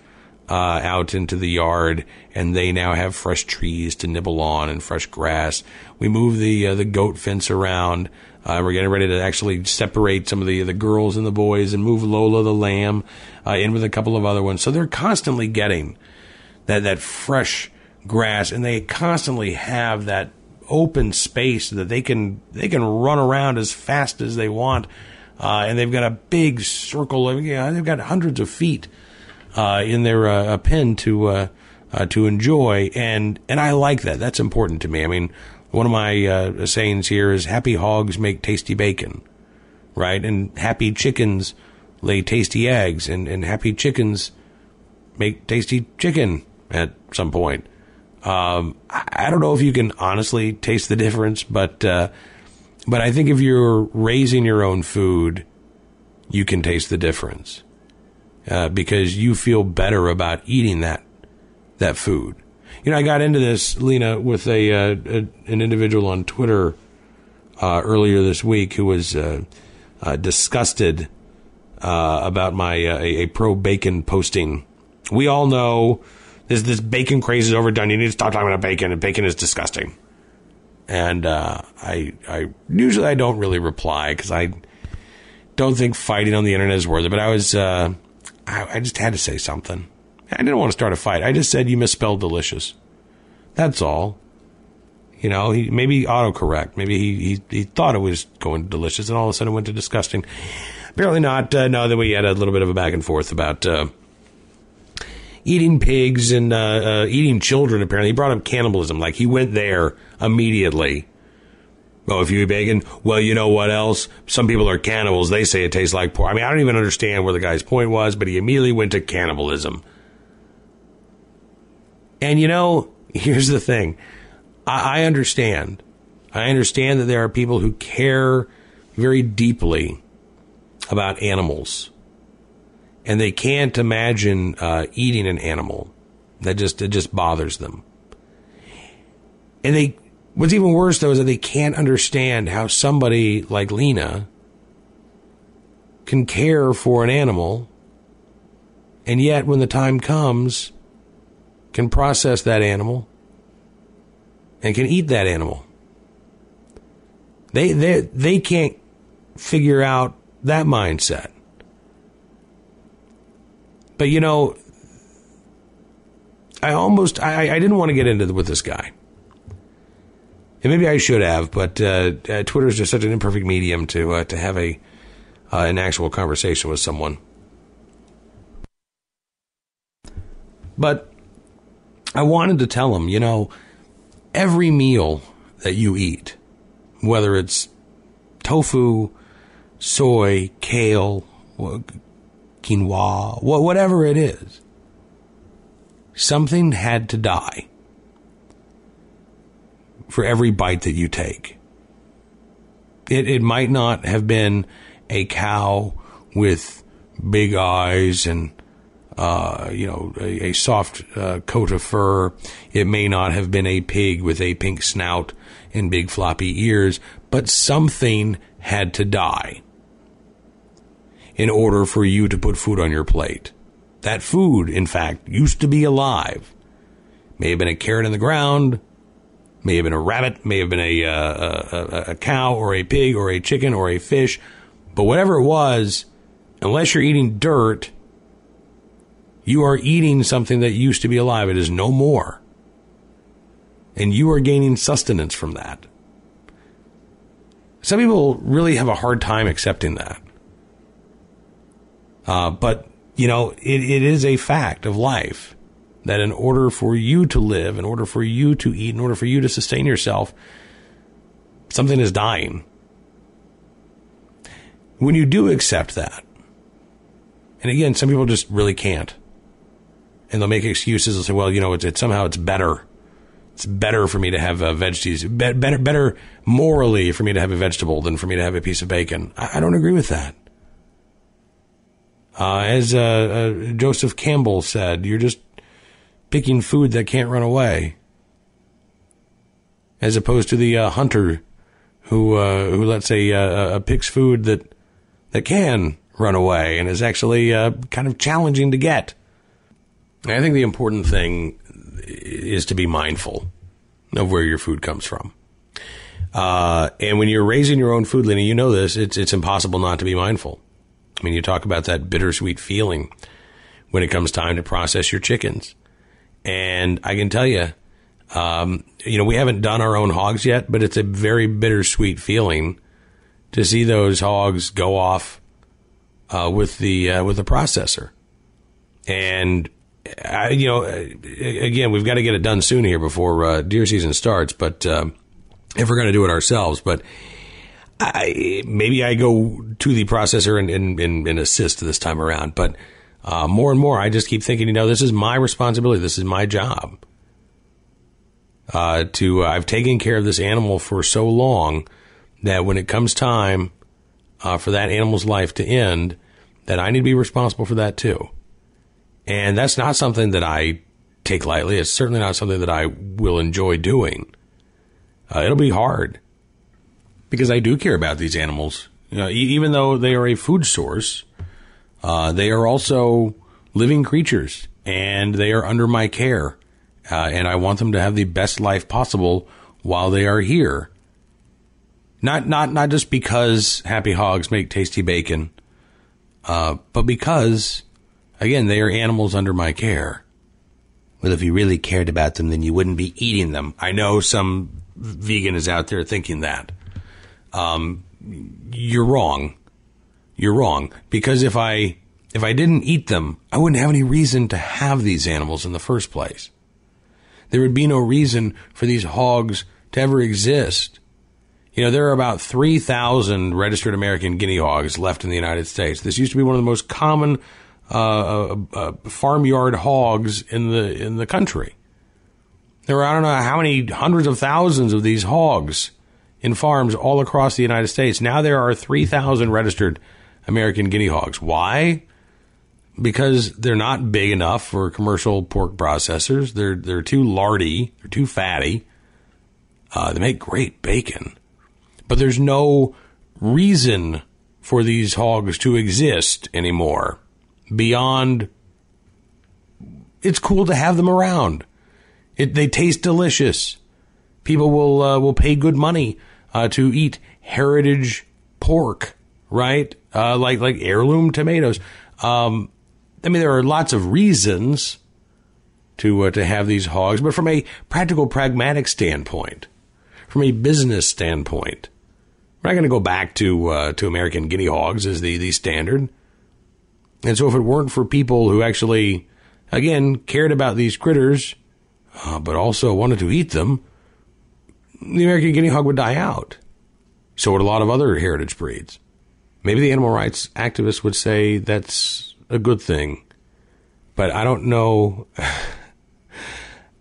uh, out into the yard, and they now have fresh trees to nibble on and fresh grass. We move the uh, the goat fence around. Uh, we're getting ready to actually separate some of the the girls and the boys and move Lola the lamb uh, in with a couple of other ones. So they're constantly getting that that fresh grass and they constantly have that open space that they can they can run around as fast as they want uh, and they've got a big circle of you know, they've got hundreds of feet uh, in their uh, pen to uh, uh, to enjoy. And and I like that. That's important to me. I mean one of my uh, sayings here is happy hogs make tasty bacon right? And happy chickens lay tasty eggs and and happy chickens make tasty chicken at some point. Um, I don't know if you can honestly taste the difference, but but I think if you're raising your own food, you can taste the difference uh, because you feel better about eating that that food. You know, I got into this, Lena, with a, uh, a an individual on Twitter uh, earlier this week who was uh, uh, disgusted uh, about my a, a pro bacon posting. We all know this this bacon craze is overdone. You need to stop talking about bacon, and bacon is disgusting. And I I usually I don't really reply because I don't think fighting on the internet is worth it. But I was uh, I, I just had to say something. I didn't want to start a fight. I just said you misspelled delicious. That's all. You know, he maybe autocorrect. Maybe he, he he thought it was going delicious, and all of a sudden it went to disgusting. Apparently not. Uh, no, then we had a little bit of a back and forth about uh, eating pigs and uh, uh, eating children. Apparently, he brought up cannibalism. Like he went there immediately. Oh, if you eat bacon, well, you know what else? Some people are cannibals. They say it tastes like pork. I mean, I don't even understand where the guy's point was, but he immediately went to cannibalism. And you know, here's the thing. I, I understand. I understand that there are people who care very deeply about animals, and they can't imagine uh, eating an animal. That just it just bothers them. And they, what's even worse though is that they can't understand how somebody like Lena can care for an animal, and yet when the time comes, can process that animal and can eat that animal. They they they can't figure out that mindset. But you know, I almost I, I didn't want to get into the, with this guy, and maybe I should have. But uh, uh, Twitter is just such an imperfect medium to uh, to have a uh, an actual conversation with someone. But I wanted to tell him, you know, every meal that you eat, whether it's tofu, soy, kale, quinoa, whatever it is, something had to die for every bite that you take. It, it might not have been a cow with big eyes and uh, you know, a, a soft uh, coat of fur. It may not have been a pig with a pink snout and big floppy ears, but something had to die in order for you to put food on your plate. That food, in fact, used to be alive. May have been a carrot in the ground, may have been a rabbit, may have been a, uh, a, a cow or a pig or a chicken or a fish, but whatever it was, unless you're eating dirt, you are eating something that used to be alive. It is no more. And you are gaining sustenance from that. Some people really have a hard time accepting that. Uh, but, you know, it, it is a fact of life that in order for you to live, in order for you to eat, in order for you to sustain yourself, something is dying. When you do accept that, and again, some people just really can't and they'll make excuses. They'll say, "Well, you know, it's, it's somehow it's better. It's better for me to have a veggies. Be- better, better morally for me to have a vegetable than for me to have a piece of bacon." I, I don't agree with that. Uh, as uh, uh, Joseph Campbell said, "You're just picking food that can't run away." As opposed to the uh, hunter who uh, who let's say uh, picks food that that can run away and is actually kind of challenging to get. I think the important thing is to be mindful of where your food comes from. Uh, and when you're raising your own food, Lenny, you know this, it's, it's impossible not to be mindful. I mean, you talk about that bittersweet feeling when it comes time to process your chickens. And I can tell you, um, you know, we haven't done our own hogs yet, but it's a very bittersweet feeling to see those hogs go off uh, with the uh, with the processor. And I, you know, again, we've got to get it done soon here before uh, deer season starts. But uh, if we're going to do it ourselves, but I, maybe I go to the processor and, and, and, and assist this time around. But uh, more and more, I just keep thinking, you know, this is my responsibility. This is my job. Uh, to uh, I've taken care of this animal for so long that when it comes time uh, for that animal's life to end, that I need to be responsible for that too. And that's not something that I take lightly. It's certainly not something that I will enjoy doing. Uh, it'll be hard because I do care about these animals. You know, e- even though they are a food source, uh, they are also living creatures and they are under my care. Uh, and I want them to have the best life possible while they are here. Not, not, not just because happy hogs make tasty bacon, uh, but because, again, they are animals under my care. Well, if you really cared about them, then you wouldn't be eating them. I know some vegan is out there thinking that. Um, you're wrong. You're wrong because if I if I didn't eat them, I wouldn't have any reason to have these animals in the first place. There would be no reason for these hogs to ever exist. You know, there are about 3,000 registered American guinea hogs left in the United States. This used to be one of the most common uh, uh, uh, farmyard hogs in the in the country. There are I don't know how many hundreds of thousands of these hogs in farms all across the United States. Now there are 3,000 registered American guinea hogs. Why? Because they're not big enough for commercial pork processors. They're they're too lardy. They're too fatty. Uh, they make great bacon, but there's no reason for these hogs to exist anymore beyond. It's cool to have them around. It, they taste delicious. People will uh, will pay good money uh, to eat heritage pork, right? Uh, like like heirloom tomatoes. Um, I mean, there are lots of reasons to uh, to have these hogs, but from a practical, pragmatic standpoint, from a business standpoint, we're not going to go back to uh, to American guinea hogs as the the standard. And so, if it weren't for people who actually, again, cared about these critters, uh, but also wanted to eat them, the American guinea hog would die out. So would a lot of other heritage breeds. Maybe the animal rights activists would say that's a good thing. But I don't know.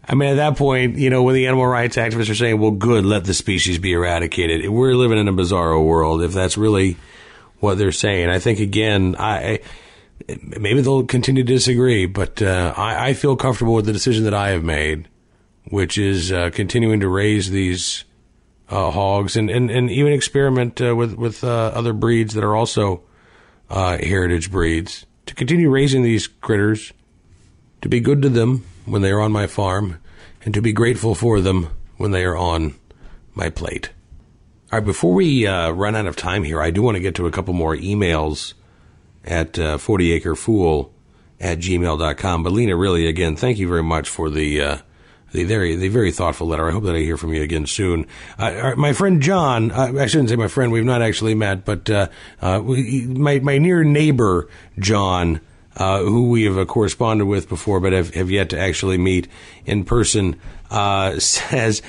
I mean, at that point, you know, when the animal rights activists are saying, well, good, let the species be eradicated, we're living in a bizarro world if that's really what they're saying. I think, again, I. Maybe they'll continue to disagree, but uh, I, I feel comfortable with the decision that I have made which is uh, continuing to raise these uh, hogs and, and, and even experiment uh, with with uh, other breeds that are also uh, heritage breeds to continue raising these critters, to be good to them when they are on my farm, and to be grateful for them when they are on my plate. All right, before we uh, run out of time here, I do want to get to a couple more emails at 40acrefool at gmail.com. But Lena, really, again, thank you very much for the the very the very thoughtful letter. I hope that I hear from you again soon. Uh, my friend John, uh, I shouldn't say my friend. We've not actually met, but uh, uh we, my my near neighbor John. Uh, who we have corresponded with before, but have, have yet to actually meet in person, uh, says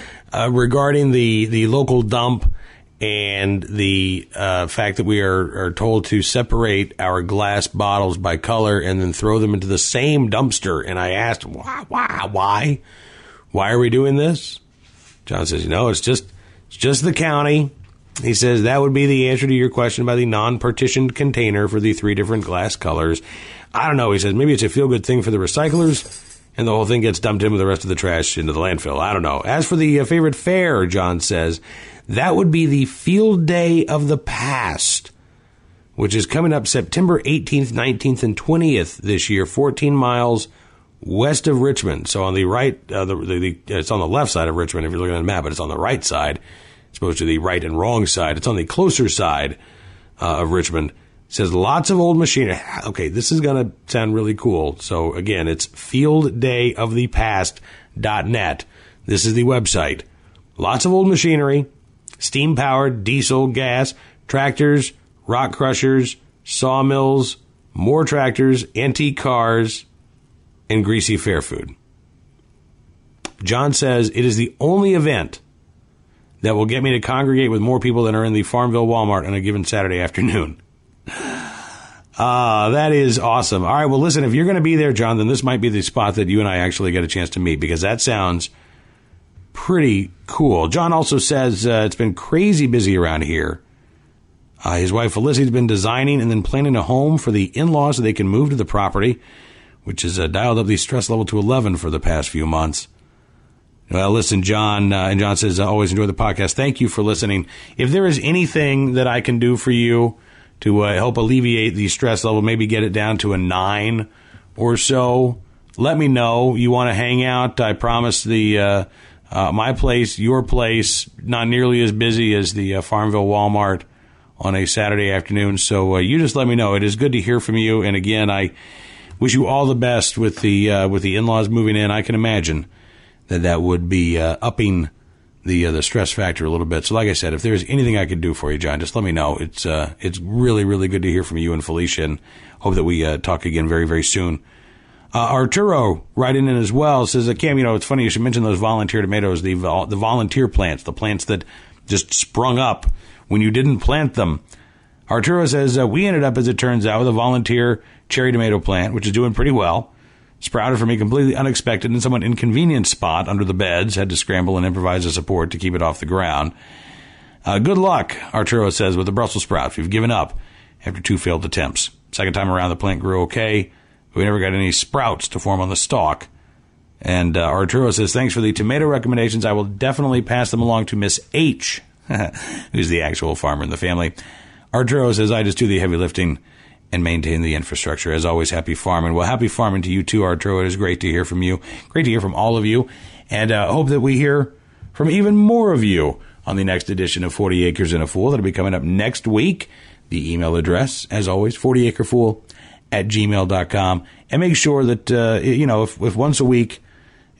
regarding the, the local dump and the uh, fact that we are, are told to separate our glass bottles by color and then throw them into the same dumpster. And I asked, why? Why? why? Why are we doing this? John says, you know, it's just it's just the county. He says that would be the answer to your question about the non-partitioned container for the three different glass colors. I don't know. He says maybe it's a feel-good thing for the recyclers, and the whole thing gets dumped in with the rest of the trash into the landfill. I don't know. As for the uh, favorite fair, John says that would be the Field Day of the Past, which is coming up September 18th, 19th, and 20th this year, 14 miles west of Richmond. So on the right, uh, the, the, the, it's on the left side of Richmond if you're looking at the map, but it's on the right side, as opposed to the right and wrong side. It's on the closer side uh, of Richmond. It says lots of old machinery. Okay, this is going to sound really cool. So again, it's fielddayofthepast.net. This is the website. Lots of old machinery, steam powered, diesel, gas, tractors, rock crushers, sawmills, more tractors, antique cars, and greasy fair food. John says it is the only event that will get me to congregate with more people than are in the Farmville Walmart on a given Saturday afternoon. Ah, uh, that is awesome. All right, well, listen, if you're going to be there, John, then this might be the spot that you and I actually get a chance to meet because that sounds pretty cool. John also says uh, it's been crazy busy around here. Uh, his wife Felicity's been designing and then planning a home for the in laws so they can move to the property which has uh, dialed up the stress level to 11 for the past few months. Well, listen, John, uh, and John says, I always enjoy the podcast. Thank you for listening. If there is anything that I can do for you to uh, help alleviate the stress level, maybe get it down to a nine or so, let me know. You want to hang out? I promise the uh, uh, my place, your place, not nearly as busy as the uh, Farmville Walmart on a Saturday afternoon. So uh, you just let me know. It is good to hear from you. And again, I wish you all the best with the uh, with the in laws moving in. I can imagine that that would be uh, upping the uh, the stress factor a little bit. So, like I said, if there's anything I could do for you, John, just let me know. It's uh, it's really really good to hear from you and Felicia, and hope that we uh, talk again very very soon. Uh, Arturo writing in as well says, uh, Cam, you know, it's funny you should mention those volunteer tomatoes, the the volunteer plants, the plants that just sprung up when you didn't plant them. Arturo says, uh, we ended up, as it turns out, with a volunteer cherry tomato plant, which is doing pretty well. Sprouted for me completely unexpected in somewhat inconvenient spot under the beds. Had to scramble and improvise a support to keep it off the ground. Uh, good luck, Arturo says, with the Brussels sprouts. We've given up after two failed attempts. Second time around, the plant grew okay. But we never got any sprouts to form on the stalk. And uh, Arturo says, thanks for the tomato recommendations. I will definitely pass them along to Miss H, who's the actual farmer in the family. Arturo says, I just do the heavy lifting and maintain the infrastructure. As always, happy farming. Well, happy farming to you too, Arturo. It is great to hear from you. Great to hear from all of you. And uh, hope that we hear from even more of you on the next edition of 40 Acres and a Fool. That'll be coming up next week. The email address, as always, 40acrefool at gmail.com. And make sure that, uh, you know, if, if once a week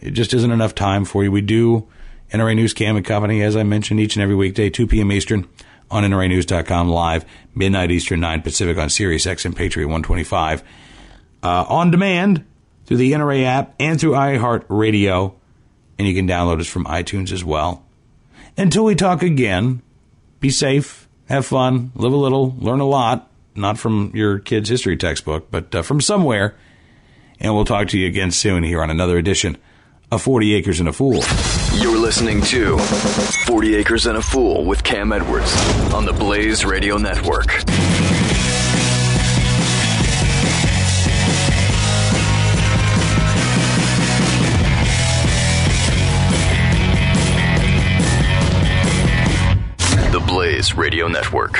it just isn't enough time for you, we do NRA News Cam and Company, as I mentioned, each and every weekday, 2 p.m. Eastern on NRAnews.com live, midnight Eastern, 9 Pacific on Sirius XM Patriot 125. Uh, on demand through the NRA app and through iHeartRadio. And you can download us from iTunes as well. Until we talk again, be safe, have fun, live a little, learn a lot. Not from your kid's history textbook, but uh, from somewhere. And we'll talk to you again soon here on another edition of 40 Acres and a Fool. You're listening to 40 Acres and a Fool with Cam Edwards on the Blaze Radio Network. The Blaze Radio Network.